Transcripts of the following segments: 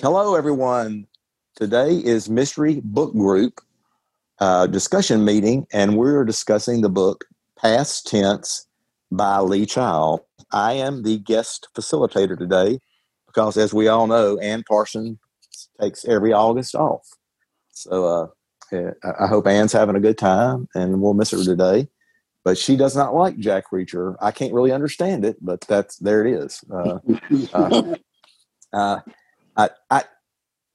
Hello, everyone. Today is Mystery Book Group uh, discussion meeting, and we're discussing the book Past Tense by Lee Child. I am the guest facilitator today because, as we all know, Ann Parson takes every August off. So uh, I hope Ann's having a good time, and we'll miss her today. But she does not like Jack Reacher. I can't really understand it, but that's there it is. Uh, uh, uh I, I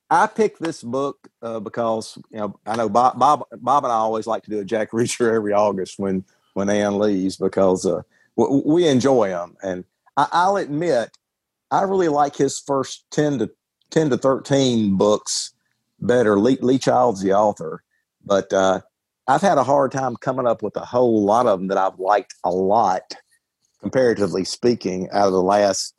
I picked this book uh, because you know I know Bob, Bob Bob and I always like to do a Jack Reacher every August when when Ann leaves because uh, we, we, enjoy him and I, will admit I really like his first ten to ten to thirteen books better. Lee, Lee Child's the author, but uh, I've had a hard time coming up with a whole lot of them that I've liked a lot, comparatively speaking, out of the last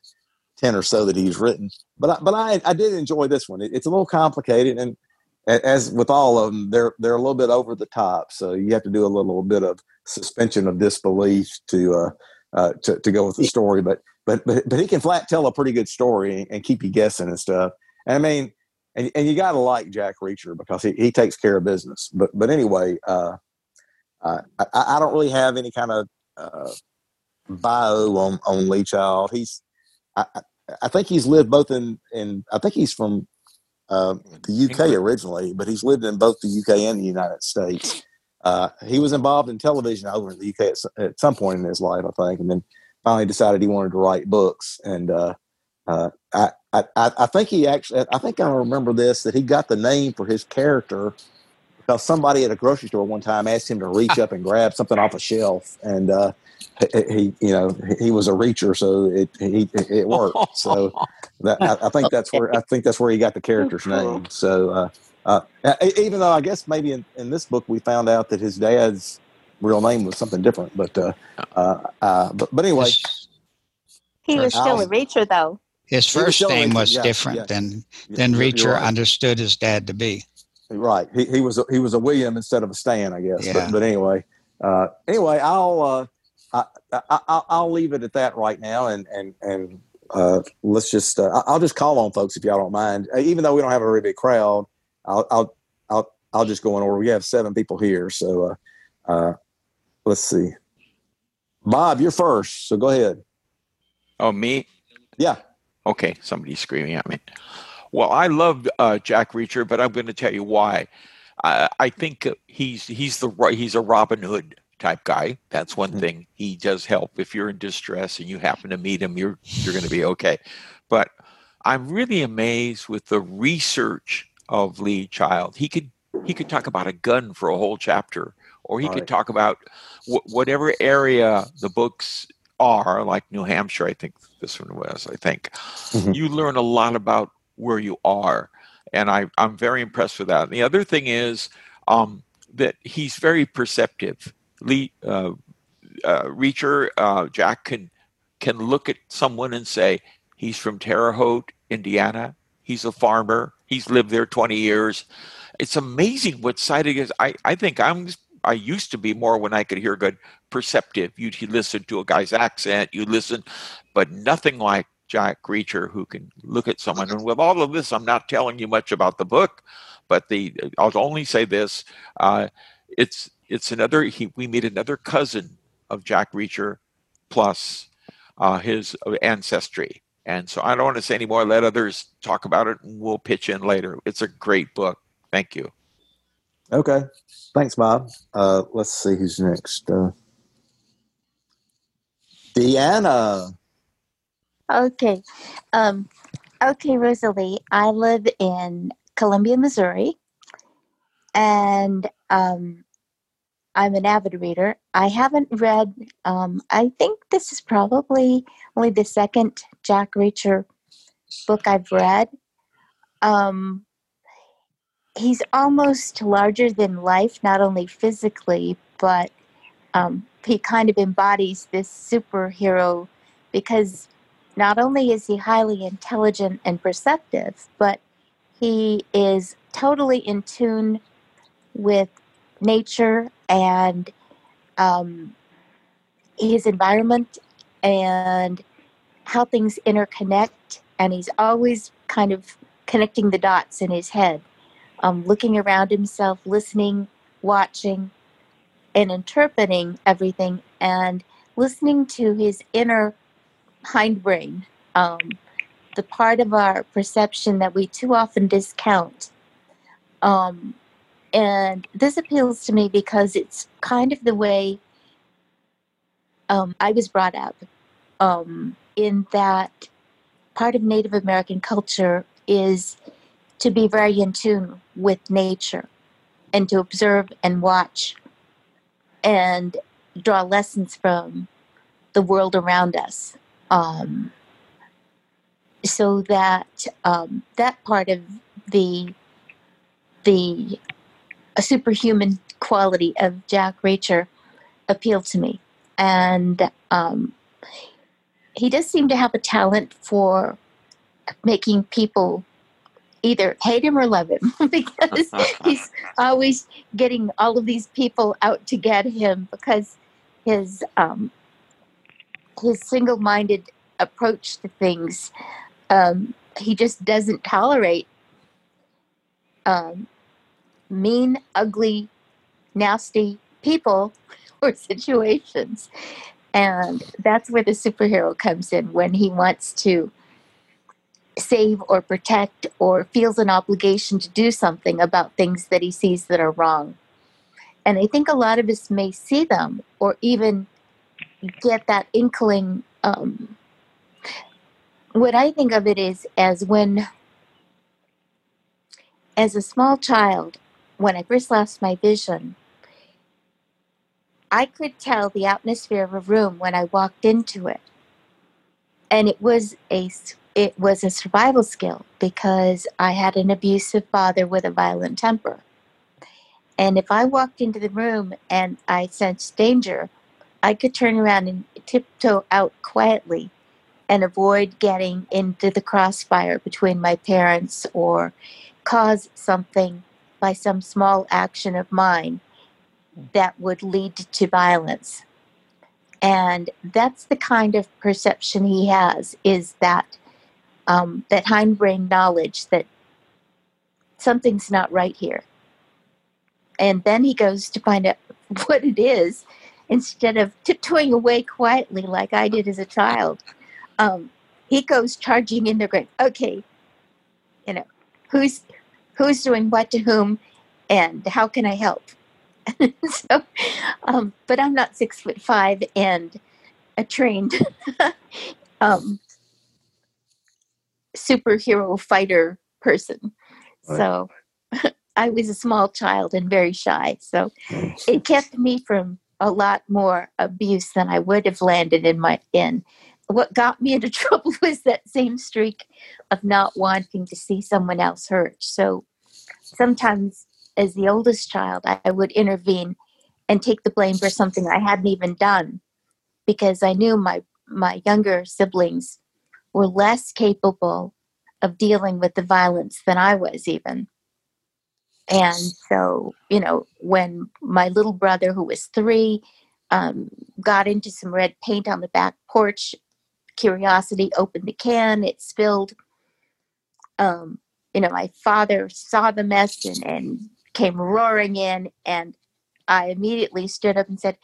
ten or so that he's written. But I, but I I did enjoy this one. It, it's a little complicated, and as with all of them, they're they're a little bit over the top. So you have to do a little bit of suspension of disbelief to uh, uh to, to go with the story. But but but but he can flat tell a pretty good story and keep you guessing and stuff. And I mean, and, and you got to like Jack Reacher because he, he takes care of business. But but anyway, uh, uh, I, I don't really have any kind of uh, bio on on Lee Child. He's I, I think he's lived both in in I think he's from uh, the UK originally, but he's lived in both the UK and the United States. Uh, he was involved in television over in the UK at, at, some point in his life, I think, and then finally decided he wanted to write books. And uh, uh I, I, I think he actually, I think I remember this that he got the name for his character because somebody at a grocery store one time asked him to reach up and grab something off a shelf, and uh, he, you know, he was a reacher, so it he, it worked. So that, I, I, think that's where I think that's where he got the character's name. So uh, uh, even though I guess maybe in, in, this book we found out that his dad's real name was something different, but uh, uh, uh but, but anyway, he was still a reacher though. His first name was yeah, different yeah. than than Reacher right. understood his dad to be. Right. He, he was a, he was a William instead of a Stan, I guess. Yeah. But, but anyway, uh, anyway, I'll uh, I, I, will leave it at that right now, and and and uh, let's just uh, I'll just call on folks if y'all don't mind. Uh, even though we don't have a very big crowd, I'll I'll I'll, I'll just go in order. We have seven people here, so uh, uh, let's see. Bob, you're first, so go ahead. Oh, me? Yeah. Okay, somebody's screaming at me. Well, I love uh, Jack Reacher, but I'm going to tell you why. I, I think he's he's the he's a Robin Hood type guy. That's one mm-hmm. thing. He does help if you're in distress and you happen to meet him. You're you're going to be okay. But I'm really amazed with the research of Lee Child. He could he could talk about a gun for a whole chapter, or he could talk about wh- whatever area the books are, like New Hampshire. I think this one was. I think mm-hmm. you learn a lot about where you are, and I I'm very impressed with that. And the other thing is um, that he's very perceptive. Lee uh, uh, Reacher uh, Jack can can look at someone and say he's from Terre Haute, Indiana. He's a farmer. He's lived there 20 years. It's amazing what it is. I, I think I'm I used to be more when I could hear good perceptive. You'd listen to a guy's accent, you listen, but nothing like Jack Reacher who can look at someone. And with all of this, I'm not telling you much about the book, but the I'll only say this: uh, it's it's another. He, we meet another cousin of Jack Reacher, plus uh, his ancestry. And so I don't want to say any more. Let others talk about it, and we'll pitch in later. It's a great book. Thank you. Okay, thanks, Bob. Uh, let's see who's next. Uh, Deanna. Okay, um, okay, Rosalie. I live in Columbia, Missouri, and um, I'm an avid reader. I haven't read, um, I think this is probably only the second Jack Reacher book I've read. Um, he's almost larger than life, not only physically, but um, he kind of embodies this superhero because not only is he highly intelligent and perceptive, but he is totally in tune with nature and um, his environment and how things interconnect, and he's always kind of connecting the dots in his head, um, looking around himself, listening, watching, and interpreting everything, and listening to his inner hindbrain, um, the part of our perception that we too often discount. Um, and this appeals to me because it's kind of the way um, I was brought up, um, in that part of Native American culture is to be very in tune with nature and to observe and watch and draw lessons from the world around us. Um, so that um, that part of the the a superhuman quality of Jack Reacher appealed to me, and um, he does seem to have a talent for making people either hate him or love him because he's always getting all of these people out to get him because his um, his single-minded approach to things um, he just doesn't tolerate um, mean, ugly, nasty people or situations. And that's where the superhero comes in when he wants to save or protect or feels an obligation to do something about things that he sees that are wrong. And I think a lot of us may see them or even get that inkling. Um, what I think of it is as when, as a small child, when I first lost my vision, I could tell the atmosphere of a room when I walked into it. And it was a it was a survival skill because I had an abusive father with a violent temper. And if I walked into the room and I sensed danger, I could turn around and tiptoe out quietly and avoid getting into the crossfire between my parents or cause something by some small action of mine that would lead to violence. And that's the kind of perception he has is that um, that hindbrain knowledge that something's not right here. And then he goes to find out what it is instead of tiptoeing away quietly like I did as a child. Um, he goes charging in there going, okay, you know, who's who's doing what to whom and how can I help? so, um, but I'm not six foot five and a trained um, superhero fighter person. Right. So I was a small child and very shy. So it kept me from a lot more abuse than I would have landed in my in. What got me into trouble was that same streak of not wanting to see someone else hurt. So sometimes as the oldest child, I would intervene and take the blame for something I hadn't even done because I knew my my younger siblings were less capable of dealing with the violence than I was even. And so, you know, when my little brother, who was three, um, got into some red paint on the back porch, curiosity opened the can, it spilled. Um, you know, my father saw the mess and, and came roaring in, and I immediately stood up and said,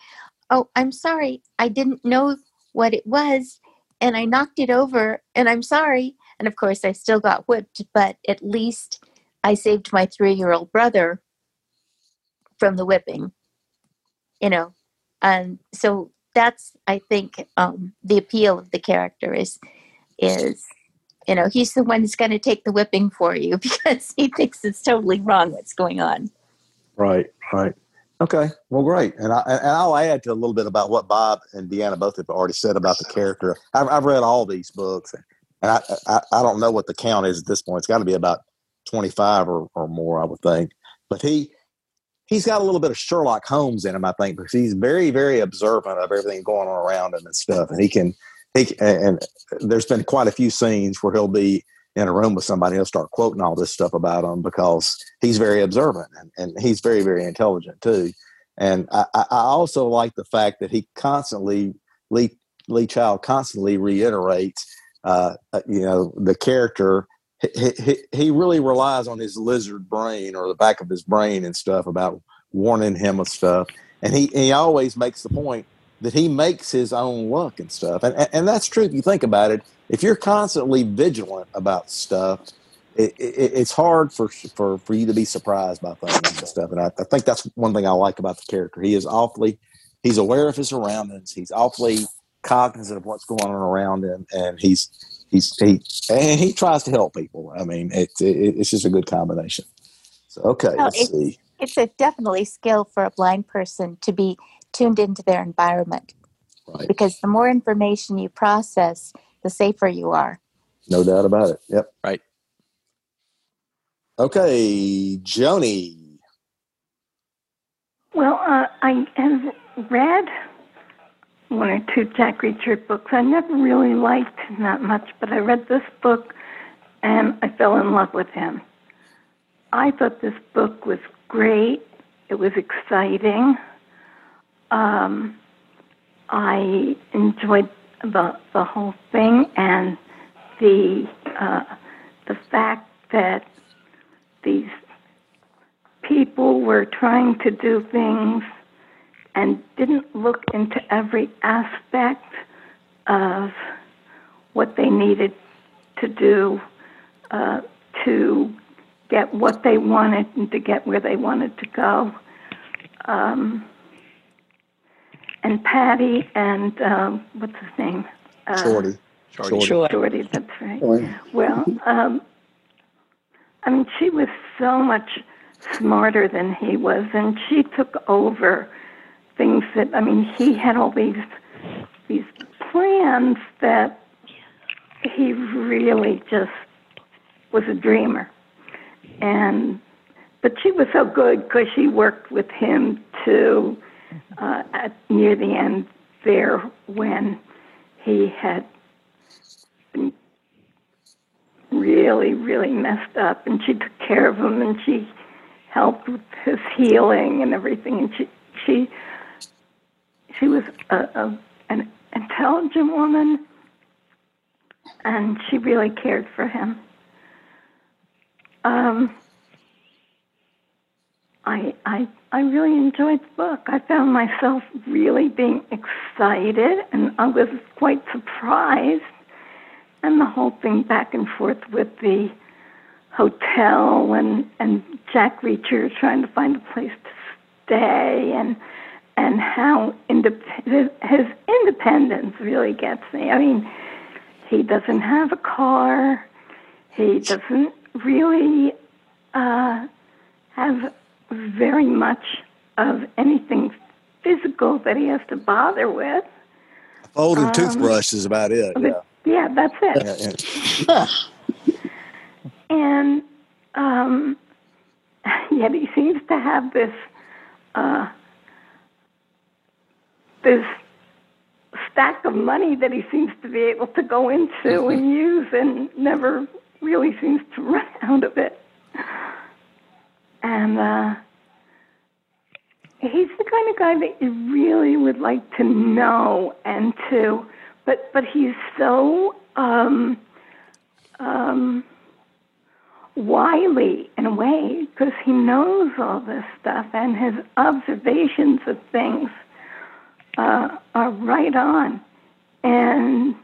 Oh, I'm sorry. I didn't know what it was, and I knocked it over, and I'm sorry. And of course, I still got whipped, but at least I saved my three year old brother from the whipping, you know. And so that's, I think, um, the appeal of the character is, is you know, he's the one that's going to take the whipping for you because he thinks it's totally wrong what's going on. Right, right. Okay, well, great. And, I, and I'll add to a little bit about what Bob and Deanna both have already said about the character. I've, I've read all these books, and I, I, I don't know what the count is at this point. It's got to be about 25 or, or more, I would think. But he he's got a little bit of Sherlock Holmes in him, I think, because he's very, very observant of everything going on around him and stuff. And he can he and there's been quite a few scenes where he'll be in a room with somebody, he'll start quoting all this stuff about them because he's very observant and, and he's very, very intelligent too. And I, I also like the fact that he constantly Lee Child constantly reiterates, uh, uh, you know, the character. He, he, he really relies on his lizard brain or the back of his brain and stuff about warning him of stuff. And he, he always makes the point that he makes his own luck and stuff. And, and, and that's true if you think about it. If you're constantly vigilant about stuff, it, it, it's hard for, for, for you to be surprised by things and stuff. And I, I think that's one thing I like about the character. He is awfully, he's aware of his surroundings. He's awfully cognizant of what's going on around him, and he's he's he and he tries to help people. I mean, it's it, it's just a good combination. So okay, oh, let's it's, see. It's a definitely skill for a blind person to be tuned into their environment, right. because the more information you process, the safer you are. No doubt about it. Yep. Right. Okay, Joni. Well, uh, I have read one or two Jack Reacher books. I never really liked him that much, but I read this book and I fell in love with him. I thought this book was great. It was exciting. Um, I enjoyed the the whole thing and the uh, the fact that these people were trying to do things and didn't look into every aspect of what they needed to do uh, to get what they wanted and to get where they wanted to go. Um, and Patty and um, what's his name? Uh, Shorty. Shorty. Shorty. Shorty, that's right. Shorty. Well, um, I mean, she was so much smarter than he was, and she took over things that I mean, he had all these these plans that he really just was a dreamer, and but she was so good because she worked with him too uh, at near the end there when he had really, really messed up, and she took care of him, and she helped with his healing and everything, and she she she was a, a an intelligent woman, and she really cared for him. Um, I I really enjoyed the book. I found myself really being excited, and I was quite surprised and the whole thing back and forth with the hotel and and Jack Reacher trying to find a place to stay and and how indep- his independence really gets me. I mean, he doesn't have a car. He doesn't really uh, have very much of anything physical that he has to bother with. A folding um, toothbrush is about it. Yeah. Yeah, that's it. Yeah, yeah. and um, yet he seems to have this uh, this stack of money that he seems to be able to go into and use, and never really seems to run out of it. And uh, he's the kind of guy that you really would like to know and to but but he's so um, um, wily in a way because he knows all this stuff and his observations of things uh, are right on. And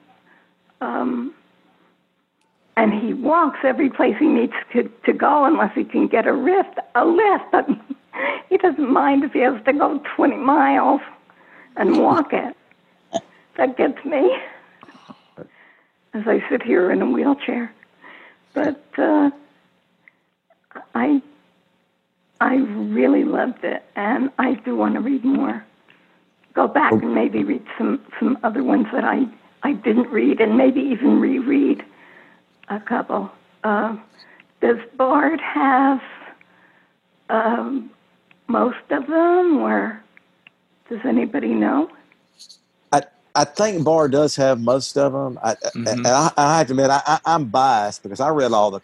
um, and he walks every place he needs to, to go unless he can get a lift a lift. But he doesn't mind if he has to go 20 miles and walk it. That gets me. As I sit here in a wheelchair. But uh, I I really loved it, and I do want to read more. Go back and maybe read some some other ones that I I didn't read, and maybe even reread a couple. Uh, does Bard have um, most of them, or does anybody know? I think Bard does have most of them. I, mm-hmm. I, I, have to admit, I, am biased because I read all the.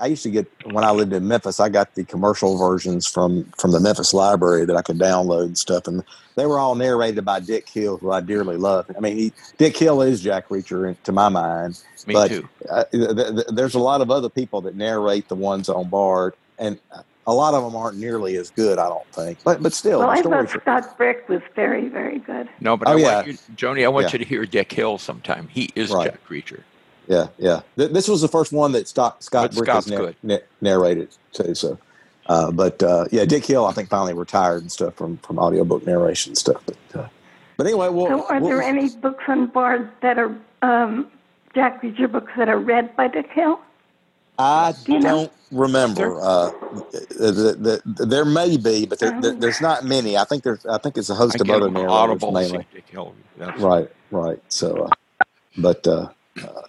I used to get when I lived in Memphis. I got the commercial versions from from the Memphis Library that I could download and stuff, and they were all narrated by Dick Hill, who I dearly love. I mean, he, Dick Hill is Jack Reacher to my mind. Me but too. Uh, th- th- there's a lot of other people that narrate the ones on Bard, and a lot of them aren't nearly as good, I don't think. But but still, Well, I thought are- Scott Brick was very, very good. No, but Oh, I yeah. want you, Joni. I want Yeah. you to hear Dick Hill sometime. He is Right. Jack Reacher. yeah, yeah. Th- this was the first one that Scott Scott But Brick Scott's has na- na- narrated too. So, uh, but uh, yeah, Dick Hill, I think finally retired and stuff from from audiobook narration stuff. But uh, but anyway, well, So, are we'll- there any books on Bard that are um, Jack Reacher books that are read by Dick Hill? I you know? don't remember. Uh, the, the, the, there may be, but there, there, there's not many. I think there's. I think it's a host I of other him narrators Audible. mainly. see Dick Hill. That's- Right, right. So, uh, but uh, uh,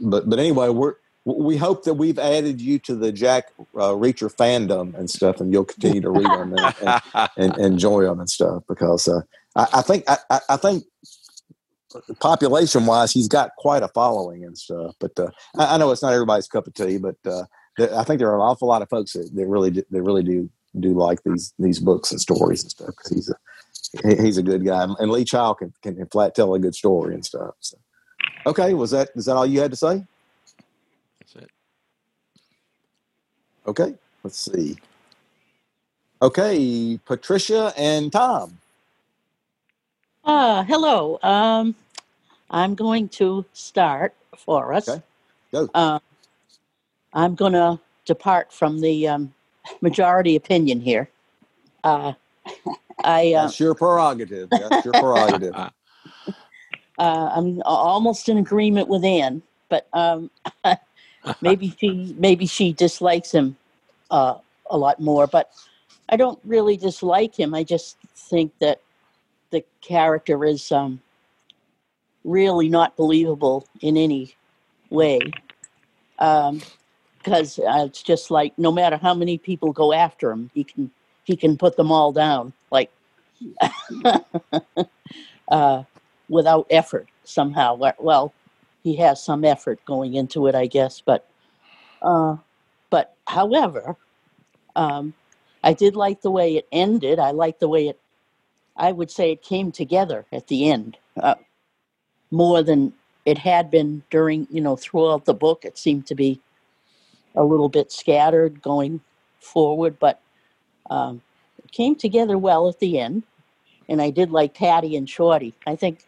but but anyway, we're we hope that we've added you to the Jack uh, Reacher fandom and stuff, and you'll continue to read them and, and, and enjoy them and stuff because uh, I, I think I, I- I think population wise, he's got quite a following and stuff. But uh, I, I know it's not everybody's cup of tea, but uh, there, I think there are an awful lot of folks that, that really do, that really do do like these these books and stories and stuff because he's a he's a good guy, and Lee Child can, can flat tell a good story and stuff. So, okay, was that is that all you had to say? That's it. Okay, let's see. Okay, Patricia and Tom. Uh, hello. Um, I'm going to start for us. Okay, go. Uh, I'm going to depart from the um, majority opinion here. Uh, I uh, That's your prerogative. That's your prerogative. uh, I'm almost in agreement with Ann, but um, maybe she maybe she dislikes him uh, a lot more. But I don't really dislike him. I just think that the character is um, really not believable in any way. Um, because uh, it's just like no matter how many people go after him, he can he can put them all down like uh, without effort somehow. Well- Well, he has some effort going into it, I guess, but uh, but however, um, I did like the way it ended. I like the way it. I would say it came together at the end uh, more than it had been during you know throughout the book. It seemed to be a little bit scattered going forward, but um, it came together well at the end. And I did like Patty and Shorty. I think,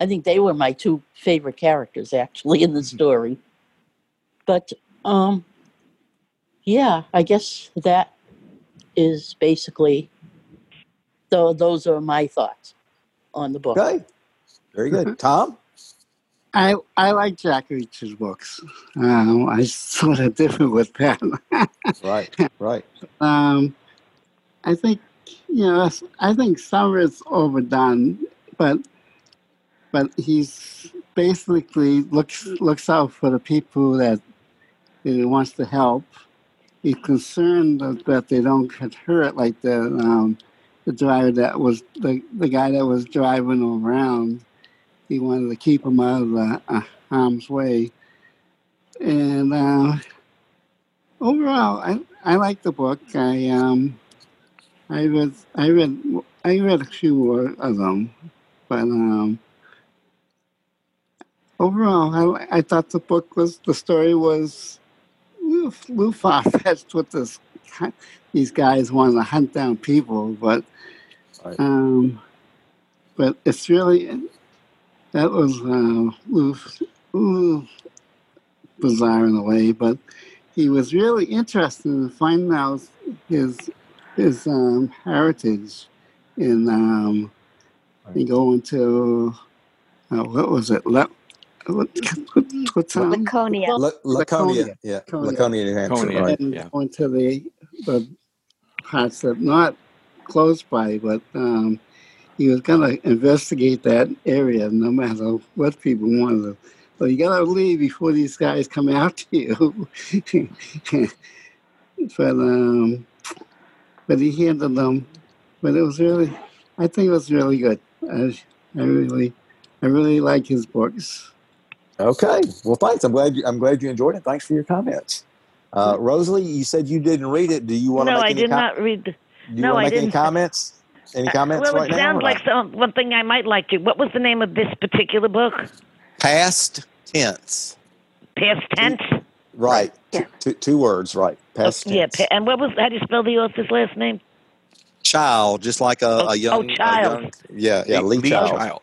I think they were my two favorite characters actually in the story. But um, yeah, I guess that is basically. Though those are my thoughts on the book. Okay, very good. Tom. I I like Jack Reacher's books. Um, I sort of differ with Pat. Right, right. um, I think you know I think some of it's overdone, but but he's basically looks looks out for the people that he wants to help. He's concerned that, that they don't get hurt, like the um, the driver that was the the guy that was driving around. He wanted to keep him out of the, uh, harm's way, and uh, overall, I I like the book. I um I read I read I read a few more of them, but um overall, I I thought the book was the story was a little, little far fetched with this these guys wanting to hunt down people, but Right. um but it's really that was uh, a little, little bizarre in a way, but he was really interested in finding out his his um, heritage in um, in going to uh, what was it? Le- what, what, what? Laconia. La- Laconia, Laconia. yeah, Laconia. Laconia, New Hampshire. Laconia. Right. and Yeah. going to the the parts that not close by, but um, he was going to investigate that area no matter what people wanted. To. So you got to leave before these guys come after you. but um, but he handled them. But it was really, I think it was really good. I, I really, I really like his books. Okay. Well, thanks. I'm glad you, I'm glad you enjoyed it. Thanks for your comments. Uh, Rosalie, you said you didn't read it. Do you want to no, make I did com- not read. The, Do you no, want I to make any didn't. comments? Any comments well, right it sounds like some, one thing I might like to. What was the name of this particular book? past tense. Past tense. Right. Yeah. Two, two, two words. Right. Past Oh, yeah. tense. Pa- and what was? How do you spell the author's last name? child, just like a, Oh, a young. oh, child. A young, yeah. Yeah. Lee, child.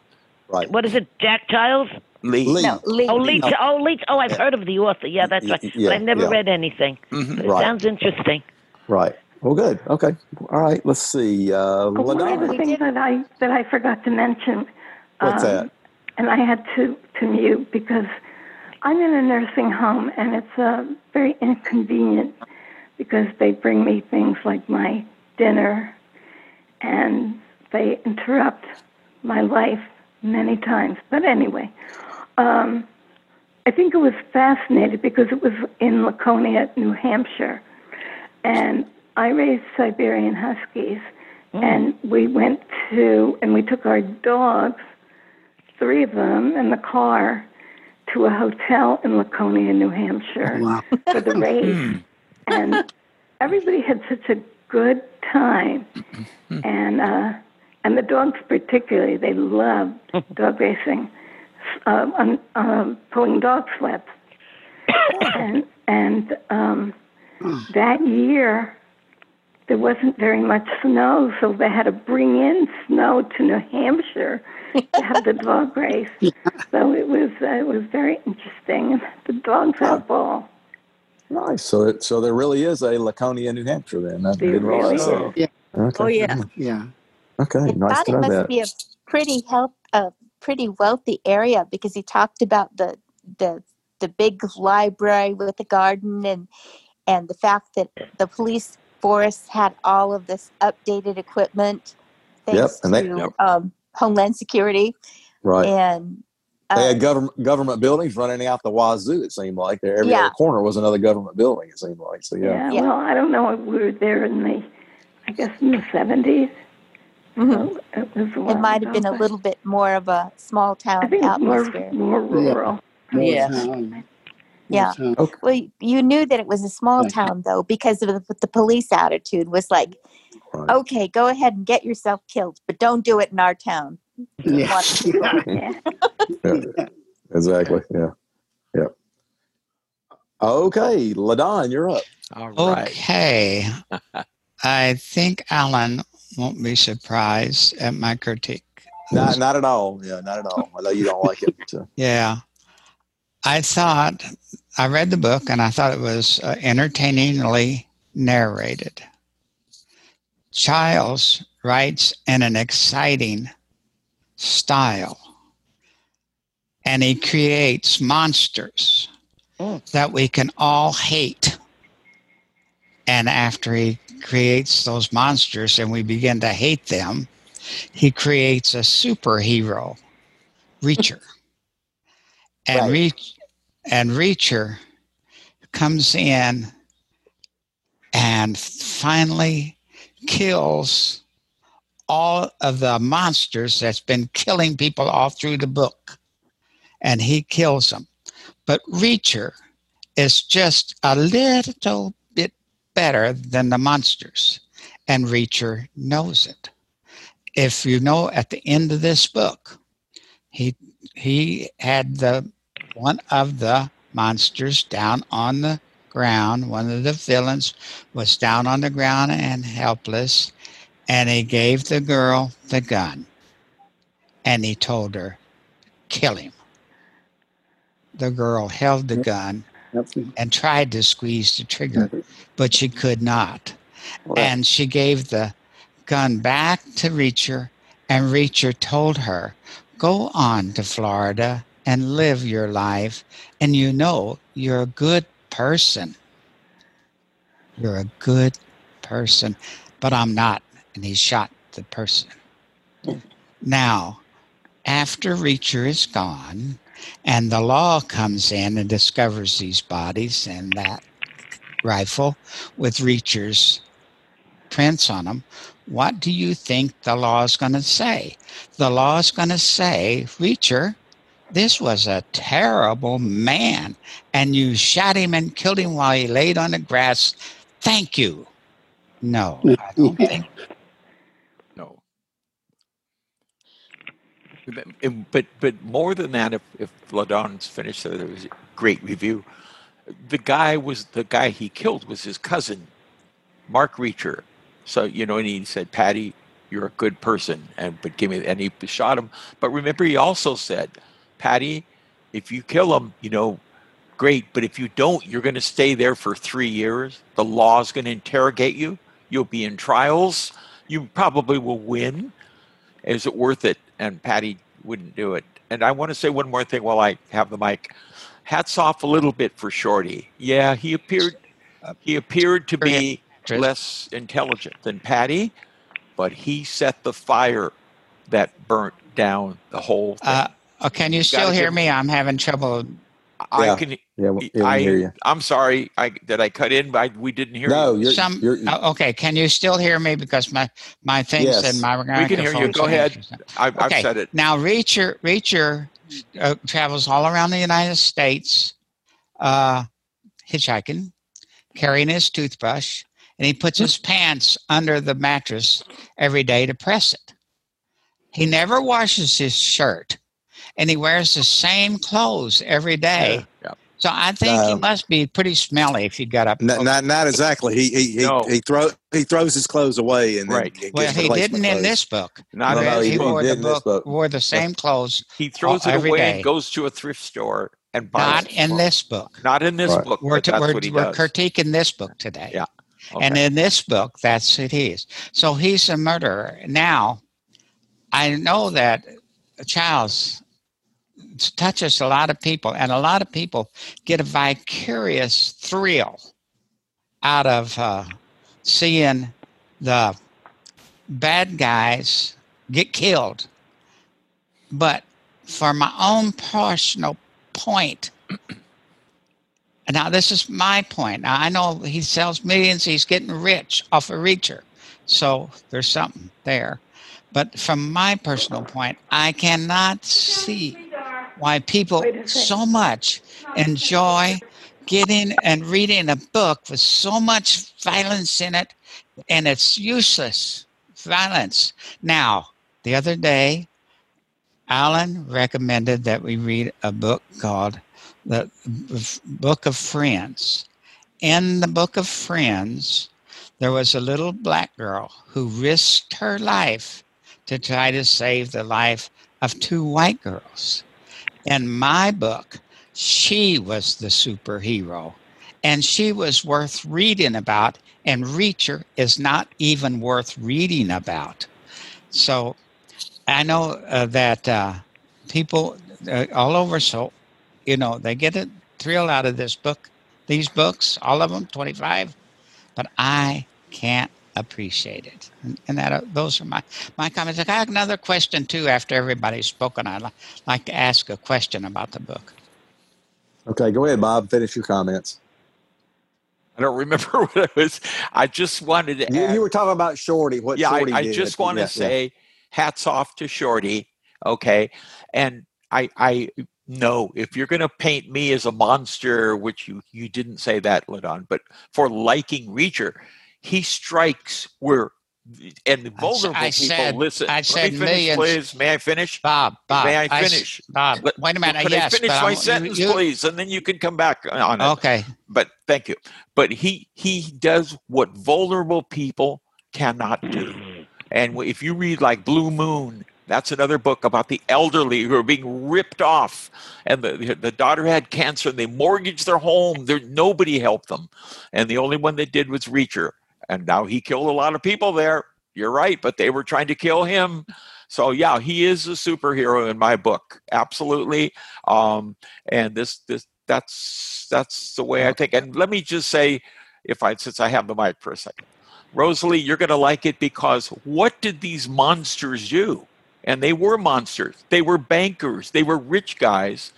Right. What is it? Jack Giles. Lee. Lee. No, Lee. Oh, Lee. No. Oh, Lee. Oh, I've Yeah. heard of the author. Yeah, that's right. yeah, but I've never yeah. read anything. Mhm. But it Right. sounds interesting. Right. Well, good. Okay. All right. Let's see. Uh, Oh, one Ladonna. other thing that I that I forgot to mention. What's um, that? And I had to to mute because I'm in a nursing home and it's uh, very inconvenient because they bring me things like my dinner and they interrupt my life many times. But anyway, um, I think it was fascinating because it was in Laconia, New Hampshire, and I raised Siberian Huskies, and we went to and we took our dogs, three of them, in the car to a hotel in Laconia, New Hampshire Wow. for the race, and everybody had such a good time, and uh, and the dogs particularly they loved dog racing, uh, um, um, pulling dog sleds, and and um, that year there wasn't very much snow, so they had to bring in snow to New Hampshire to have the dog race. So it was uh, it was very interesting. The dogs had a ball. Nice. So, it, so there really is a Laconia, New Hampshire. Then I There didn't realize really that. Okay. Oh, yeah. Yeah. Okay. I Nice thought to it know must that. be a pretty help, a pretty wealthy area because he talked about the the the big library with the garden and and the fact that the police force had all of this updated equipment thanks and they- to Yep. um, Homeland Security Right. and They uh, had government government buildings running out the wazoo. It seemed like there every Yeah. other corner was another government building. It seemed like so. Yeah. Yeah, Yeah. well, I don't know. If we were there in the, I guess in the seventies. Mhm. So it was a it might have been a little bit more of a small town I town think it's more more rural. More Yeah. town. Yeah. More town. Well, you knew that it was a small Yeah. town though because of the, the police attitude was like, Right. okay, go ahead and get yourself killed, but don't do it in our town. Yeah. Yeah. Yeah. Exactly. Yeah. Yeah. Okay, Ladon, you're up. All right. Okay. I think Alan won't be surprised at my critique. Not, not at all. Yeah, not at all. I know you don't like it. So. Yeah. I thought, I read the book and I thought it was uh, entertainingly narrated. Childs writes in an exciting style and he creates monsters Mm. that we can all hate. And after he creates those monsters and we begin to hate them, he creates a superhero, Reacher. And Right. Reach and Reacher comes in and finally kills all of the monsters that's been killing people all through the book. And he kills them. But Reacher is just a little better than the monsters. And Reacher knows it. If you know at the end of this book, he he had the one of the monsters down on the ground. One of the villains was down on the ground and helpless, and he gave the girl the gun, and he told her, "Kill him." The girl held the gun And tried to squeeze the trigger, mm-hmm. but she could not. And she gave the gun back to Reacher, and Reacher told her, Go on to Florida and live your life, and you know you're a good person. You're a good person, but I'm not. And he shot the person. Now, after Reacher is gone, and the law comes in and discovers these bodies and that rifle with Reacher's prints on them, what do you think the law is going to say? The law is going to say, Reacher, this was a terrible man, and you shot him and killed him while he laid on the grass. Thank you. No, I don't think. But- But more than that, if if Ladon's finished, so there was a great review. The guy was the guy he killed was his cousin, Mark Reacher. So you know, and he said, "Patty, you're a good person," and but give me, and he shot him. But remember, he also said, "Patty, if you kill him, you know, great. But if you don't, you're going to stay there for three years. The law's going to interrogate you. You'll be in trials. You probably will win. Is it worth it?" And Patty wouldn't do it. And I want to say one more thing while I have the mic. Hats off a little bit for Shorty. Yeah, he appeared he appeared to be less intelligent than Patty, but he set the fire that burnt down the whole thing. Uh, oh, can you still hear me? I'm having trouble. I yeah. can. Yeah, we, yeah, I, hear you. I'm sorry. I did I cut in? I, we didn't hear No, you. you're, Some you're, oh, okay. Can you still hear me? Because my my thing Yes. said my We can hear you. Go ahead. changed. I, Okay. I've said it. Now, Reacher Reacher uh, travels all around the United States, uh, hitchhiking, carrying his toothbrush, and he puts his pants under the mattress every day to press it. He never washes his shirt, and he wears the same clothes every day. Yeah. So I think he uh, must be pretty smelly if he got up. Not, not, not exactly. He he he, No. he throw he throws his clothes away and Right. gets well, he didn't in this book. Not No, no, this he he didn't. wore the in this book, book. wore the same clothes. He throws Oh, it away day. and goes to a thrift store and buys Not in for- this book. Not in this Right. book. We're, but t- that's we're, we're critiquing this book today. Yeah. And in this book, that's what he is. So he's a murderer. Now, I know that Charles touches a lot of people, and a lot of people get a vicarious thrill out of uh, seeing the bad guys get killed. But for my own personal point, now this is my point. Now, I know he sells millions, he's getting rich off a reacher. So there's something there. But from my personal point, I cannot see why people Wait a second. so much enjoy getting and reading a book with so much violence in it and it's useless violence. Now, the other day, Alan recommended that we read a book called The Book of Friends. In the Book of Friends, there was a little black girl who risked her life to try to save the life of two white girls. In my book, she was the superhero, and she was worth reading about, and Reacher is not even worth reading about. So I know uh, that uh, people uh, all over, so you know, they get a thrill out of this book, these books, all of them, 25, but I can't appreciate it. And, and that uh, those are my, my comments. I got another question too after everybody's spoken. I'd li- like to ask a question about the book. okay, go ahead, Bob. Finish your comments. I don't remember what it was. I just wanted to You, add. you were talking about Shorty. What yeah, Shorty I, I did. just want to Yeah, yeah. say hats off to Shorty. Okay. And I I know if you're gonna paint me as a monster, which you you didn't say that, Ladon, but for liking Reacher, he strikes where and the vulnerable I people said- listen. I Let said me finish, millions. please. May I finish? Bob, Bob, May I finish? Bob, Let- wait a minute. Can yes, I finish my I- sentence, you- please, and then you can come back on it Okay. but thank you. But he he does what vulnerable people cannot do. And if you read like Blue Moon, that's another book about the elderly who are being ripped off, and the the daughter had cancer, and they mortgaged their home. There nobody helped them, and the only one that did was Reacher, and now he killed a lot of people there. You're right, but they were trying to kill him. So yeah, he is a superhero in my book, absolutely. Um, and this this that's that's the way I think. And let me just say, if I since I have the mic for a second, Rosalie, you're going to like it because what did these monsters do? And they were monsters. They were bankers. They were rich guys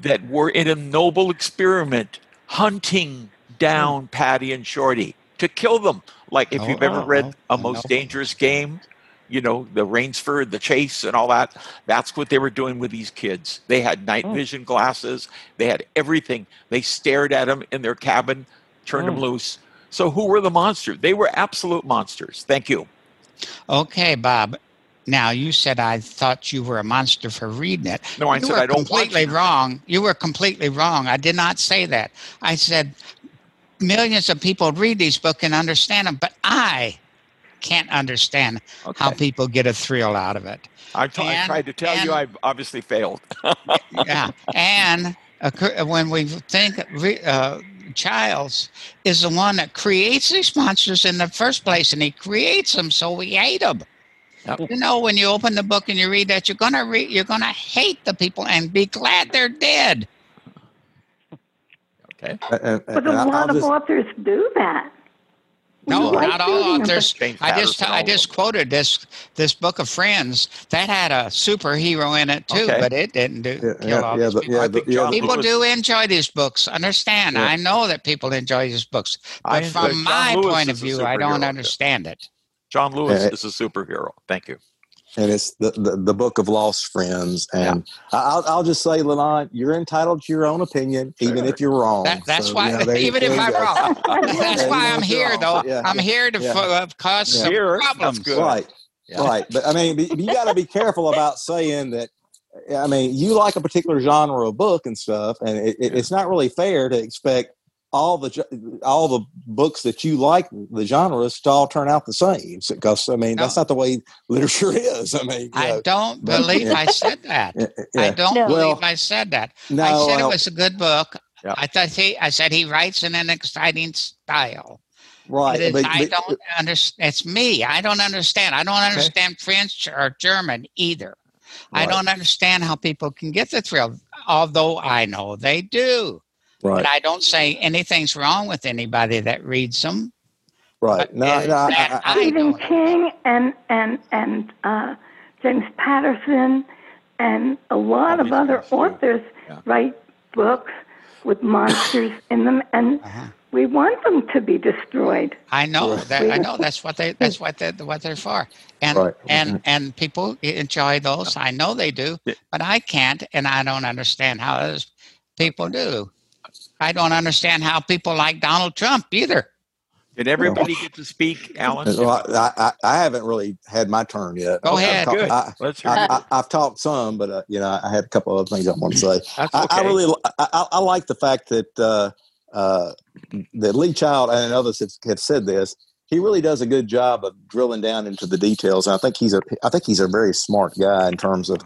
that were in a noble experiment hunting down Patty and Shorty to kill them. Like if Oh, you've ever oh, read oh, A Most. Dangerous Game, you know, the Rainsford, the Chase, and all that. That's what they were doing with these kids. They had night Oh. vision glasses. They had everything. They stared at them in their cabin, turned them Oh. Hmm. loose. So who were the monsters? They were absolute monsters. Thank you. Okay, Bob. Now you said I thought you were a monster for reading it. No, I you said I don't completely wrong. You were completely wrong. I did not say that. I said millions of people read these books and understand them, but I can't understand Okay. how people get a thrill out of it. I, t- I and- tried to tell you I've obviously failed. yeah, and occur- when we think uh, Childs is the one that creates these monsters in the first place, and he creates them so we hate them. Yep. You know, when you open the book and you read that, you're gonna read, you're gonna hate the people and be glad they're dead. Okay. And- and- But and a I- I'll lot of just- authors do that. We No, like not all authors. I just I just quoted this this book of Friends that had a superhero in it too, Okay. but it didn't do Yeah, kill yeah, all yeah, these people. yeah, the- yeah, the- People Lewis- do enjoy these books. Understand? Yeah. I know that people enjoy these books, but uh, from John my Lewis point of view, I don't understand it. John Lewis Yeah. is a superhero. Thank you. And it's the, the, the book of lost friends. And I I'll, I'll just say, Lalonde, you're entitled to your own opinion, even Sure. if you're wrong. That, that's So, why, you know, even if you I'm wrong, that's why I'm here, wrong. though. Yeah, I'm yeah, here to yeah. fo- uh, cause Yeah. some that's problems. good. Right. Yeah. Right. But I mean, but you got to be careful about saying that. I mean, you like a particular genre of book and stuff, and it, it, it's not really fair to expect all the all the books that you like the genres to all turn out the same. Because I mean, No. that's not the way literature is. I mean, I know, don't but- believe yeah. I said that. yeah, I don't No. believe Well, I said that. no, I said it was a good book. Yeah. I thought he, I said he writes in an exciting style. right. It is- but- I but- don't uh, understand. It's me. I don't understand. I don't understand French or German either. I don't understand how people can get the thrill, although I know they do. Right. But I don't say anything's wrong with anybody that reads them. Right. but No, is no, I, that I, I Stephen don't- King and and and uh, James Patterson and a lot All of other authors Yeah. write books with monsters in them, and Uh-huh. we want them to be destroyed. I know Right. that. I know that's what they. That's what they. What they're for. And Right. and and people enjoy those. I know they do, Yeah. but I can't, and I don't understand how those people do. I don't understand how people like Donald Trump either. Did everybody get to speak, Alan? well, I, I, I haven't really had my turn yet. Go I've ahead. talked- Good. I, Let's hear I, it. I, I've talked some, but uh, you know, I had a couple of things I want to say. That's I, okay. I really, I, I- I like the fact that uh, uh, that Lee Child and others have, have said this. He really does a good job of drilling down into the details, and I think he's a, I think he's a very smart guy in terms of.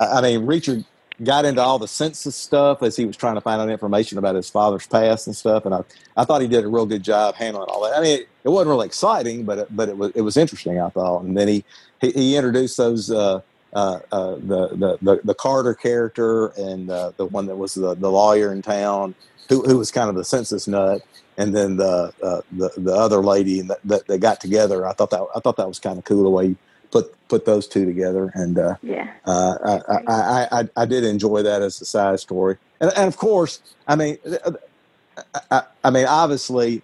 I I mean, Richard got into all the census stuff as he was trying to find out information about his father's past and stuff, and I, I thought he did a real good job handling all that. I mean, it, it wasn't really exciting, but it, but it was it was interesting. I thought, and then he he, he introduced those. Uh, uh, uh, the, the the the Carter character and uh, the one that was the, the lawyer in town, who who was kind of the census nut, and then the uh, the the other lady that, that they got together. I thought that I thought that was kind of cool the way put put those two together, and uh, Yeah. uh, I, I, I, I I did enjoy that as a side story, and, and of course, I mean, I, I, I mean, obviously,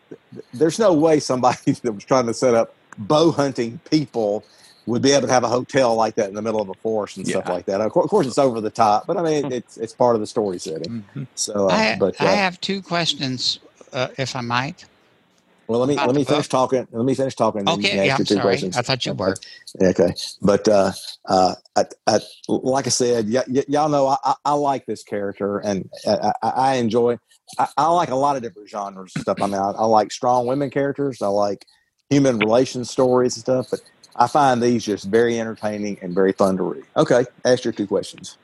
there's no way somebody that was trying to set up bow hunting people would be able to have a hotel like that in the middle of a forest and stuff like that. Of course, it's over the top, but I mean, it's it's part of the story setting. Mhm. So, uh, I, but uh, I have two questions, uh, if I might. Well, let me let me finish talking. Let me finish talking. and then you Okay, yeah, ask I'm two sorry. questions. I thought you were. Okay, but uh, uh, I, I, like I said, y- y- y'all know I, I, like this character, and I, I, I enjoy. I, I like a lot of different genres and stuff. I mean, I, I like strong women characters. I like human relations stories and stuff. But I find these just very entertaining and very fun to read. Okay, ask your two questions.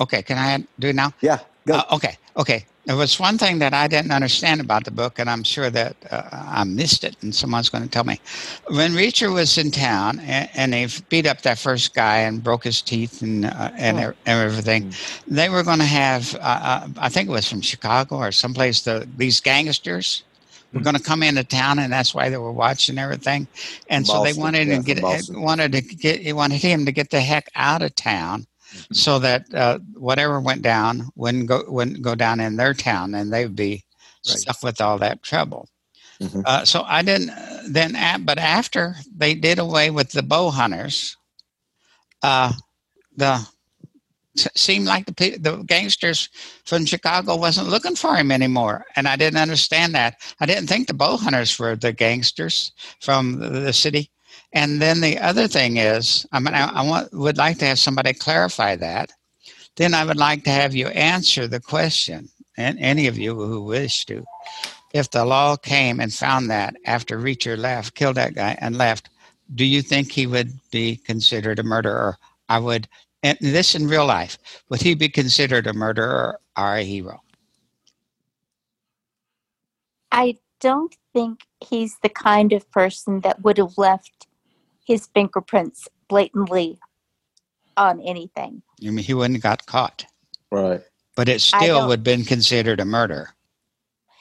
Okay, can I do it now? Yeah, go. Uh, okay, okay. There was one thing that I didn't understand about the book, and I'm sure that uh, I missed it, and someone's going to tell me. When Reacher was in town, and, and they beat up that first guy and broke his teeth and uh, and, Oh. e- everything, they were going to have. Uh, uh, I think it was from Chicago or someplace. The these gangsters were Hmm. going to come into town, and that's why they were watching everything. And so they wanted yeah, to get wanted to get wanted him to get the heck out of town so that uh, whatever went down wouldn't go wouldn't go down in their town, and they'd be Right. stuck with all that trouble. Mhm. Uh, so I didn't then, but after they did away with the bow hunters, uh, the seemed like the the gangsters from Chicago wasn't looking for him anymore, and I didn't understand that. I didn't think the bow hunters were the gangsters from the, the city. And then the other thing is, I mean, I, I want would like to have somebody clarify that. Then I would like to have you answer the question, and any of you who wish to, if the law came and found that after Reacher left, killed that guy and left, do you think he would be considered a murderer? I would and this in real life, would he be considered a murderer or a hero? I don't think he's the kind of person that would have left his fingerprints blatantly on anything. I mean, he wouldn't have got caught, Right. but it still would have been considered a murder.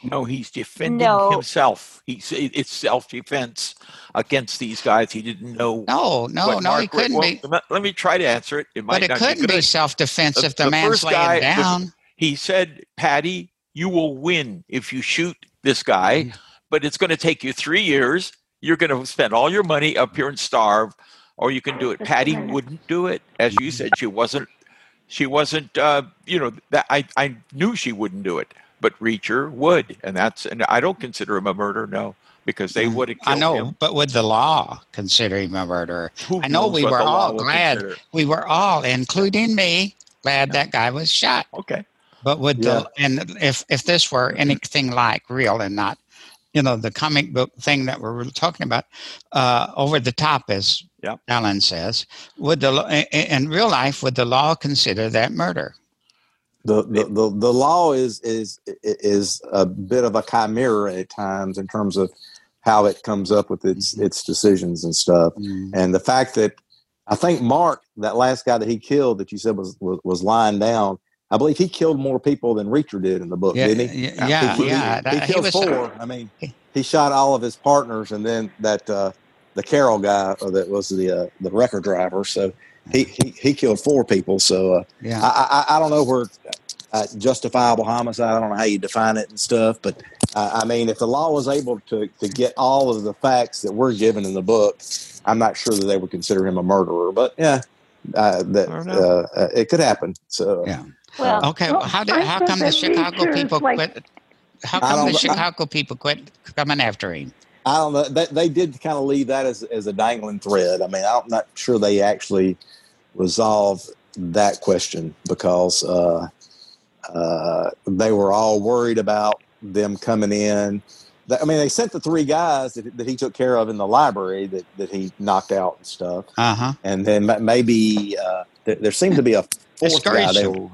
No, he's defending No. himself. He's it's self defense against these guys. He didn't know. No, no, what no, he couldn't well, be. Let let me try to answer it. It might But it not couldn't be be self-defense The- if the, the man's first laying guy- the- down. He said, "Patty, you will win if you shoot this guy, Mm. but it's going to take you three years. You're going to spend all your money up here and starve, or you can do it." Patty wouldn't do it, as you said. She wasn't. She wasn't. Uh, you know that I I knew she wouldn't do it, but Reacher would, and that's and I don't consider him a murder. No, because they Mm. would have I know, him. but would the law consider him a murderer? Who I know we were all glad. consider. We were all, including me, glad that guy was shot. Okay. But would Yeah. the and if if this were anything like real and not, you know, the comic book thing that we're talking about, uh, over the top, as Yeah. Alan says, would the lo- i- i- in real life would the law consider that murder? The, the, the, the law is is is a bit of a chimera at times in terms of how it comes up with its its decisions and stuff. And the fact that I think Mark, that last guy that he killed that you said was was, was lying down, I believe he killed more people than Reacher did in the book, Yeah, didn't he? yeah, yeah, he, yeah. he, that- he killed was- four. I mean, he shot all of his partners, and then that uh, the Carroll guy uh, that was the uh, the record driver. So he, he he killed four people. So uh, Yeah. I, I I don't know where uh, justifiable homicide. I don't know how you define it and stuff, but uh, I mean, if the law was able to to get all of the facts that we're given in the book, I'm not sure that they would consider him a murderer. But yeah, uh, that uh, uh, it could happen. So Yeah. Well, Okay, Well, well, how did how come the Chicago people like- quit? How come the don't- I- Chicago people quit coming after him? I don't know. They, they did kind of leave that as, as a dangling thread. I mean, I'm not sure they actually resolved that question because uh, uh, they were all worried about them coming in. I mean, they sent the three guys that, that he took care of in the library that, that he knocked out and stuff. Uh huh. And then maybe uh, there, there seemed to be a fourth guy they were.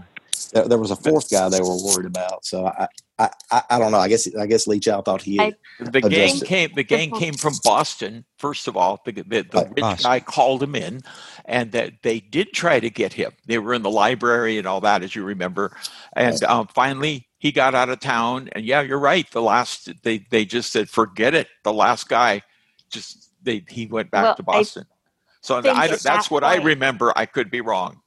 There, there was a fourth guy they were worried about. So I, I, I, I don't know. I guess I guess Lee Child thought he. I- The Adjust gang came. The gang came from Boston. First of all, the, the, the Right, rich Boston. guy called him in, and that they did try to get him. They were in the library and all that, as you remember. And um, finally, he got out of town. And yeah, you're right. The last they they just said, forget it. The last guy, just they he went back Well, to I Boston. so think I, that's that what I remember. I could be wrong.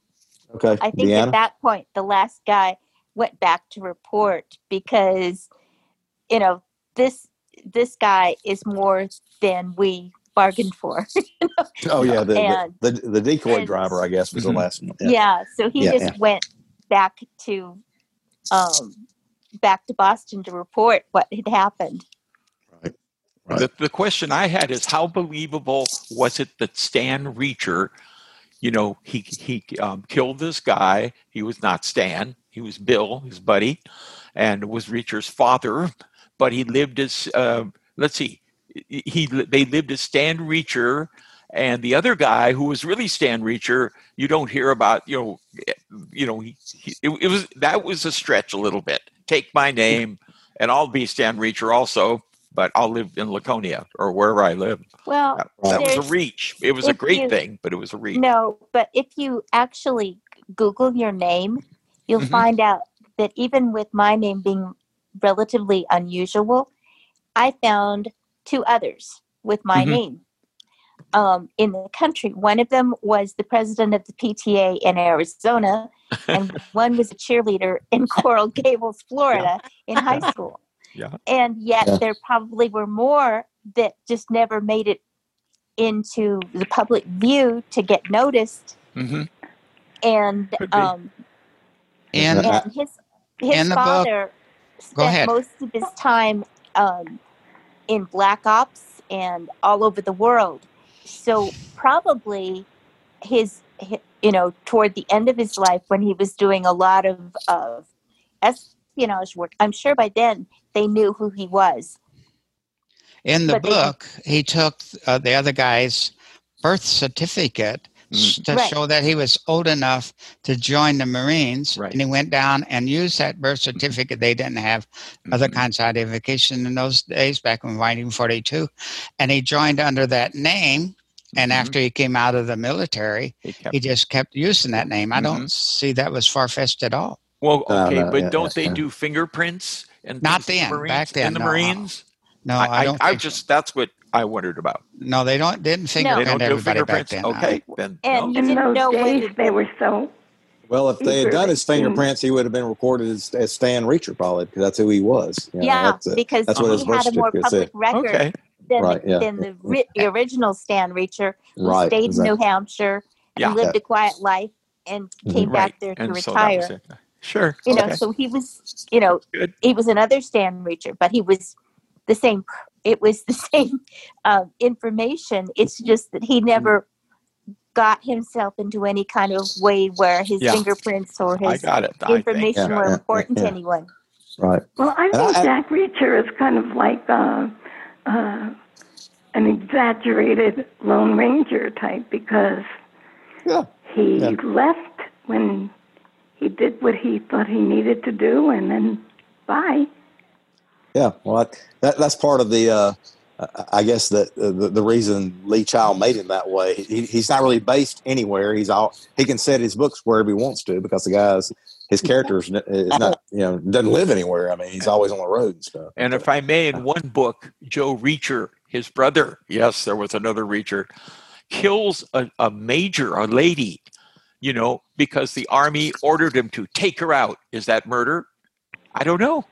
Okay, I think Deanna? at that point, the last guy went back to report because, you know, this this guy is more than we bargained for. Oh yeah, the, And- the, the the decoy and- driver, I guess, was Mhm. the last one. yeah. so he Yeah, just went back to um back to Boston to report what had happened. Right. The, the question I had is how believable was it that Stan Reacher, you know, he he um, killed this guy. He was not Stan. He was Bill, his buddy, and was Reacher's father. But he lived as uh, let's see, he they lived as Stan Reacher, and the other guy who was really Stan Reacher. You don't hear about. You know, you know, he, he, it, it was that was a stretch a little bit. Take my name, and I'll be Stan Reacher also but I'll live in Laconia or wherever I live. Well, That, that was a reach. It was a great you- thing, but it was a reach. No, but if you actually Google your name, you'll Mhm. find out that even with my name being relatively unusual, I found two others with my Mhm. name um, in the country. One of them was the president of the PTA in Arizona, and one was a cheerleader in Coral Gables, Florida, in high school. Yeah. And yet, Yeah. there probably were more that just never made it into the public view to get noticed hmm and Could be. um, In Uh, and his his in the book- father Go spent most of his time um, in black ops and all over the world. So probably his, hi you know toward the end of his life when he was doing a lot of of espionage work. I'm sure by then they knew who he was. in the but they- book, he took uh, the other guy's birth certificate s- to Right. show that he was old enough to join the Marines, Right. and he went down and used that birth certificate. They didn't have other Mhm. kinds of identification in those days back in 1942, and he joined under that name. And Mhm. after he came out of the military, He kept- he just kept using that name. I don't see that was far fetched at all. Well, okay, no, but yeah, don't yeah, they yeah. do fingerprints and Not things in the then. Back Marines- then, in the no, Marines? No, I, I, don't. I, think so. just that's what I wondered about. no, they don't didn't They fingerprint don't do everybody back fingerprints. then. Okay, then And no. you In didn't those know days, they were so Well, if they had done his fingerprints, he would have been recorded as, as Stan Reacher, probably, because that's who he was. You know, yeah, that's it. because that's what his he birth had a more public said. record Okay, than, Right, the, yeah. than the, ri- the original Stan Reacher, who Right, stayed exactly. in New Hampshire and Yeah. lived a quiet life and Mhm. came right. back there to And retire. was it. Sure. you know, okay. so he was, you know, Good. he was another Stan Reacher, but he was the same. It was the same um, information. It's just that he never got himself into any kind of way where his Yeah. fingerprints or his got it. Information Yeah, were yeah, important yeah. to anyone. Right. Well, I think I- I- Jack Reacher is kind of like uh, uh, an exaggerated Lone Ranger type because Yeah. he Yeah. left when he did what he thought he needed to do, and then bye. Yeah. Well, I, that, that's part of the, uh, I- I guess, that the, the reason Lee Child made him that way. He, he's not really based anywhere. He's all, he can set his books wherever he wants to because the guy's, his character is is not, you know, doesn't live anywhere. I mean, he's always on the road and stuff. And if I may, in one book, Joe Reacher, his brother, yes, there was another Reacher, kills a, a major, a lady, you know, because the army ordered him to take her out. Is that murder? I don't know.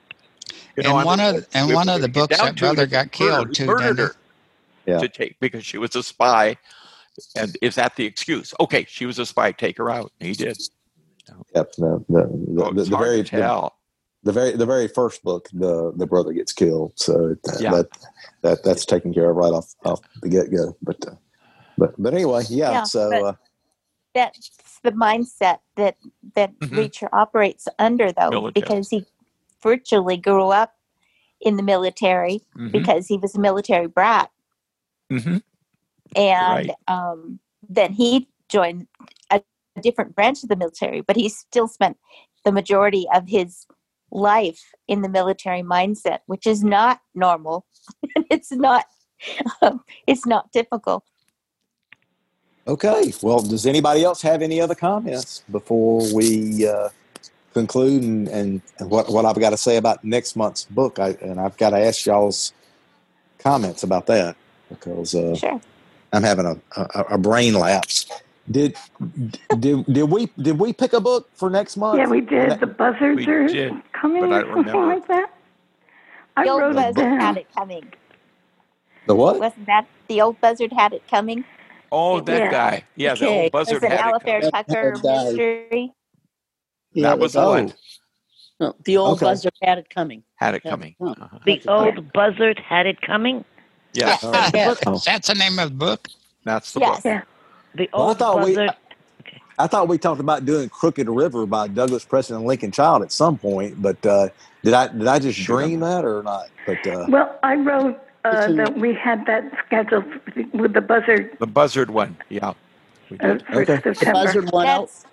You know, in I one of in if one of the books, down that brother got killed He too. murdered her Yeah. to take because she was a spy. And is that the excuse? Okay, she was a spy. Take her out. He did. Yep. The, the, the, Oh, the, the very, to tell. the very the very first book the the brother gets killed so that, Yeah. that that that's taken care of right off off the get-go but uh, but but anyway yeah, Yeah, so but- uh, That's the mindset that that Mhm. Reacher operates under, though, Military. because he virtually grew up in the military Mhm, because he was a military brat. mhm. and Right. um, then he joined a, a different branch of the military but he still spent the majority of his life in the military mindset which is not normal it's not um, it's not typical okay. Well does anybody else have any other comments before we uh, conclude and, and what what I've got to say about next month's book? I, and I've got to ask y'all's comments about that because uh, sure. I'm having a, a, a brain lapse. Did did did we did we pick a book for next month? Yeah, we did. The buzzards We are did, coming or something remember. like that. I the old wrote buzzard had it coming. The what? Wasn't that the old buzzard had it coming Oh, It that was- guy. Yeah, the Okay. old was buzzard it had it Alistair coming. Tucker mystery Yeah, That was the one. no, the old Okay. buzzard had it coming. Had it coming. Oh. Uh-huh. The That's a fact. old buzzard had it coming. Yeah, All right. Yeah. Oh. That's the name of the book. that's the yes book. Yeah. The Well, I old thought we- buzzard. I thought we talked about doing "Crooked River" by Douglas Preston and Lincoln Child at some point, but uh, did I did I just dream that or not? But uh, Well, I wrote uh, It's that we had that scheduled with the buzzard The buzzard one. Yeah, we uh, did. for Okay. The September. buzzard won out. that's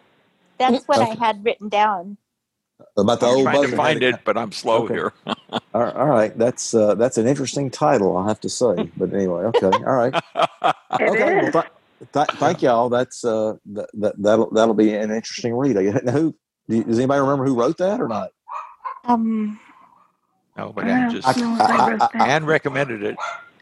that's what i had written down about the I'm old trying buzzard. to find it, but I'm slow Okay. here. All right, all right, that's uh, that's an interesting title, I have to say. But anyway, okay, all right, It okay. is. Well, th- th- thank y'all. That's uh, that, that that'll that'll be an interesting read. I guess. Now, who do you- does anybody remember who wrote that or not? um no, but I Ann just know if I wrote that. Ann recommended it.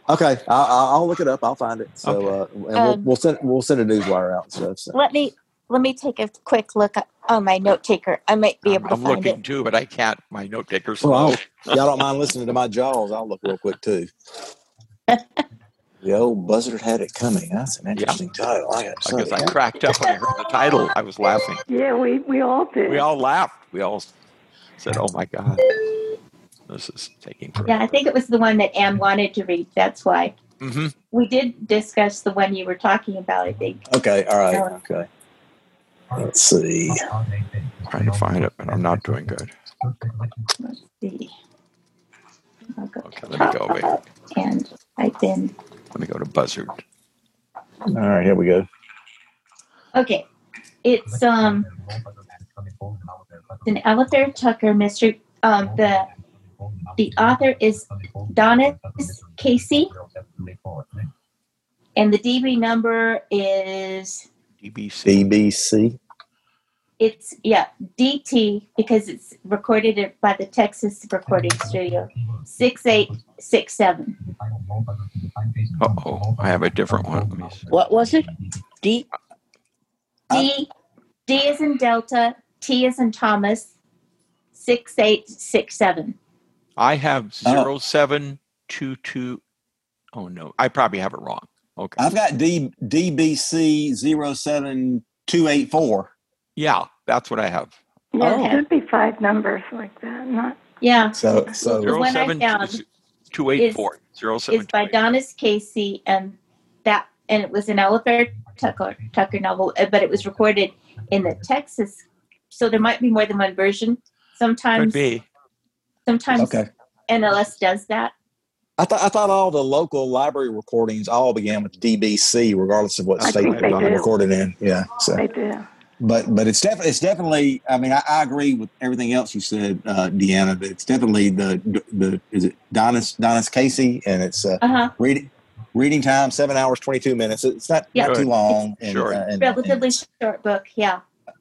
Okay, I'll, I'll I'll look it up. I'll find it. So uh, and we'll, Um, we'll send we'll send a newswire out and stuff. So. let me let me take a quick look on my note taker i might be I'm, able to I'm find looking it too, but I can't. My note taker's Well, slow. Y'all don't mind listening to my jaws? I'll look real quick too. The old buzzard had it coming. That's an interesting title. I got Because I cracked up when I heard the title. I was laughing. Yeah, we, we all did. We all laughed. We all said, "Oh my God, this is taking forever." Yeah, I think it was the one that Anne wanted to read. That's why. hmm We did discuss the one you were talking about, I think. Okay. All right. Okay. Let's see. I'm Trying to find it, but I'm not doing good. Let's see. I'll go Okay, let me go over here. and type in. Let me go to Buzzard. All right. Here we go. Okay. It's um an Alastair Tucker mystery. Um, the the author is Donis Casey, and the DB number is DBC. BBC. it's yeah DT because it's recorded by the Texas Recording Studio six eight six seven. Uh oh, I have a different one. Let me see. What was it? D. D D is in Delta, T is in Thomas, six eight six seven. I have Oh. zero seven two two. Oh no, I probably have it wrong. Okay. I've got D DBC 07284. Yeah, that's what I have. Yeah, Oh. it should be five numbers like that, not, Yeah, So so The one I Zero seven found two eight four. Zero seven it's by two. Donis Casey, and that and it was an Oliver Tucker Tucker novel, uh, but it was recorded in the Texas. So there might be more than one version. Sometimes Could Sometimes, be. Sometimes okay. NLS does that. I thought I thought all the local library recordings all began with DBC, regardless of what I state think they they were recorded in. Yeah. So, they do. but but it's definitely it's definitely. I mean, I, I agree with everything else you said, uh, Deanna. That it's definitely the the is it Donis Donis Casey, and it's uh, Uh huh. reading reading time seven hours twenty two minutes. It's not Yeah. not too Good. long. And, Sure. uh, and- Relatively and- short book. Yeah.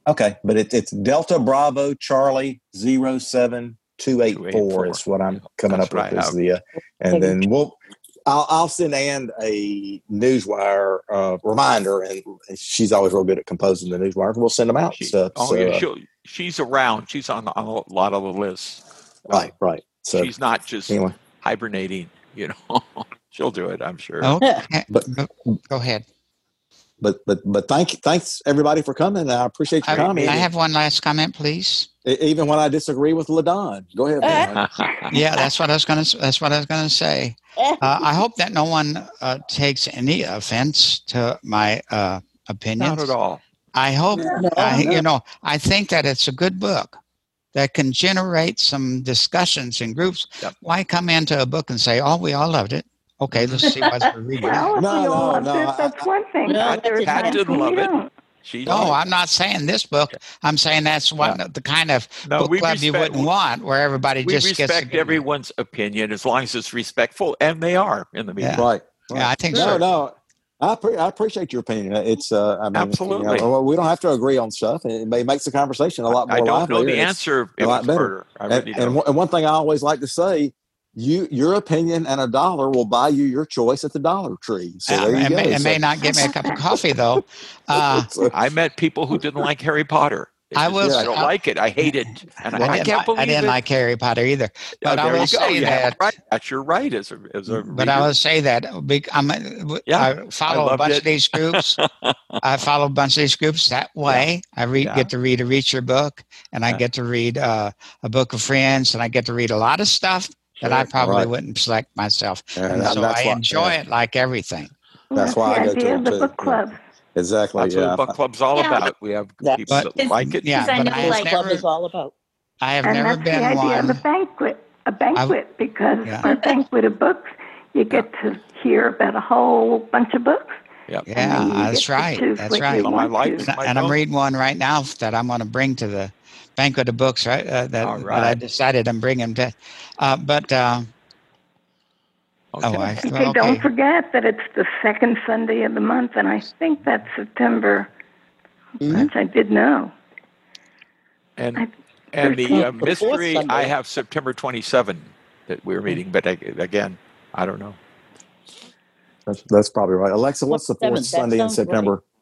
okay, but it's it's Delta Bravo Charlie zero seven two eight four 284. is what I'm coming That's up with what is have. the, uh, and then we'll. I'll, I'll send Ann a newswire uh, reminder, and she's always real good at composing the newswires. We'll send them out. She, so, oh, so, yeah, uh, she'll, she's around. She's on, on a lot of the lists. right, right. So she's not just anyway, hibernating. You know, she'll do it. I'm sure. Okay. But- Go- go ahead. but but but thank thanks everybody for coming. I appreciate your I, comment. I have one last comment, please. Even when I disagree with Ladon. Go ahead. man. Yeah, that's what I was gonna. That's what I was gonna say. Uh, I hope that no one uh, takes any offense to my uh, opinions. not at all. I hope. No, I, no. You know, I think that it's a good book that can generate some discussions in groups. Yep. Why come into a book and say, "Oh, we all loved it"? Okay, let's see what's we're reading. Well, No, we all no, loved no, it, I- that's one thing. No, but there are Pat times didn't love it. don't. She No, I'm not saying this book. I'm saying that's what the kind of No, book we club you respect- wouldn't want, where everybody we just gets respect together. everyone's opinion as long as it's respectful, and they are in the meeting. Yeah. Right. Yeah, I think No, so. no. No. I, pre- I appreciate your opinion. It's uh, I mean, Absolutely. You know, we don't have to agree on stuff. It may makes the conversation a lot more I don't know the It's- answer. a lot better. I And, really and, and one thing I always like to say, you your opinion and a dollar will buy you your choice at the Dollar Tree. So Uh, there you it, go. may, it So- may not get me a cup of coffee though. Uh, I met people who didn't like Harry Potter. They I just will- said, I don't I- like it. I hate it, and I, I, didn't, can't like, believe I didn't it. like Harry Potter either. Oh, but I will say You that- it right. That's your right as a as a But I will say that bec- I'm, Yeah, I follow a bunch it. of these groups. I follow a bunch of these groups that way. I read, Yeah. get to read a Reacher book, and I get to read uh, a book of friends, and I get to read a lot of stuff that I probably Right. wouldn't select myself. and And that- so that's I why- enjoy yeah, it like everything. That's why the I go to idea them the too. book Yeah. club. Exactly. That's yeah. what the book club's all Yeah. about. We have That's- people that like it. Yeah, Because I but know, I like- Club never, is all about. I have and never that's the been idea of a banquet, a banquet, because Yeah. on a banquet of books, you get to hear about a whole bunch of books. Yep. Yeah, that's right. That's right. You Well, I like And, and I'm reading one right now that I'm going to bring to the banquet of books. Right, uh, that, All that I decided I'm bringing to. Uh, but uh, Okay. oh, I, Okay, well, don't forget that it's the second Sunday of the month, and I think that's September, Mhm. which I did know. and I- and the uh, mystery, Sunday. I have September 27 that we're meeting, but I, again, I don't know. That's, that's probably right. Alexa, what's the fourth Seventh, Sunday in September? right.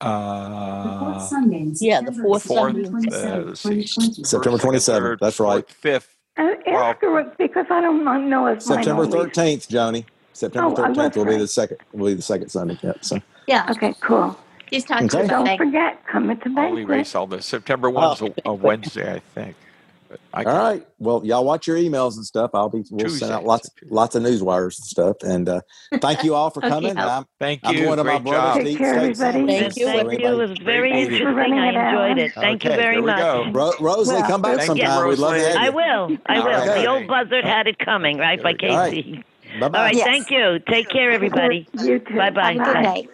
September? Uh, Yeah, the fourth fourth, Sunday. uh, September 27th. That's right. fourth, fifth. Uh, ask her what- because I don't know if September 13th, Joni. September Oh, thirteenth will be the second. Will be the second Sunday. Yep. So Yeah, Okay, cool. she's talking Okay. about Don't forget, come at the I'll banquet. erase all this. September one's a, a Wednesday, I think. But I all right. Well, y'all watch your emails and stuff. I'll be. We'll send out Tuesday. lots lots of news wires and stuff. And uh, thank you all for coming. I'll- I'm, Thank I'm you. going to my Great brother's job. Take care, everybody. sandwich. Thank you. Thank you. anybody- It was very Thank interesting. I enjoyed it. Thank you very much. go. Ro- Rosalie, Well, come back thank you, sometime. We'd love to Rosalie. have I will. I will. Okay. The old buzzard had it coming, right, by There we go. All right. Casey. Bye All right, bye. Yes. thank you. Take care, everybody. You too. Bye-bye. Have a good Bye. night.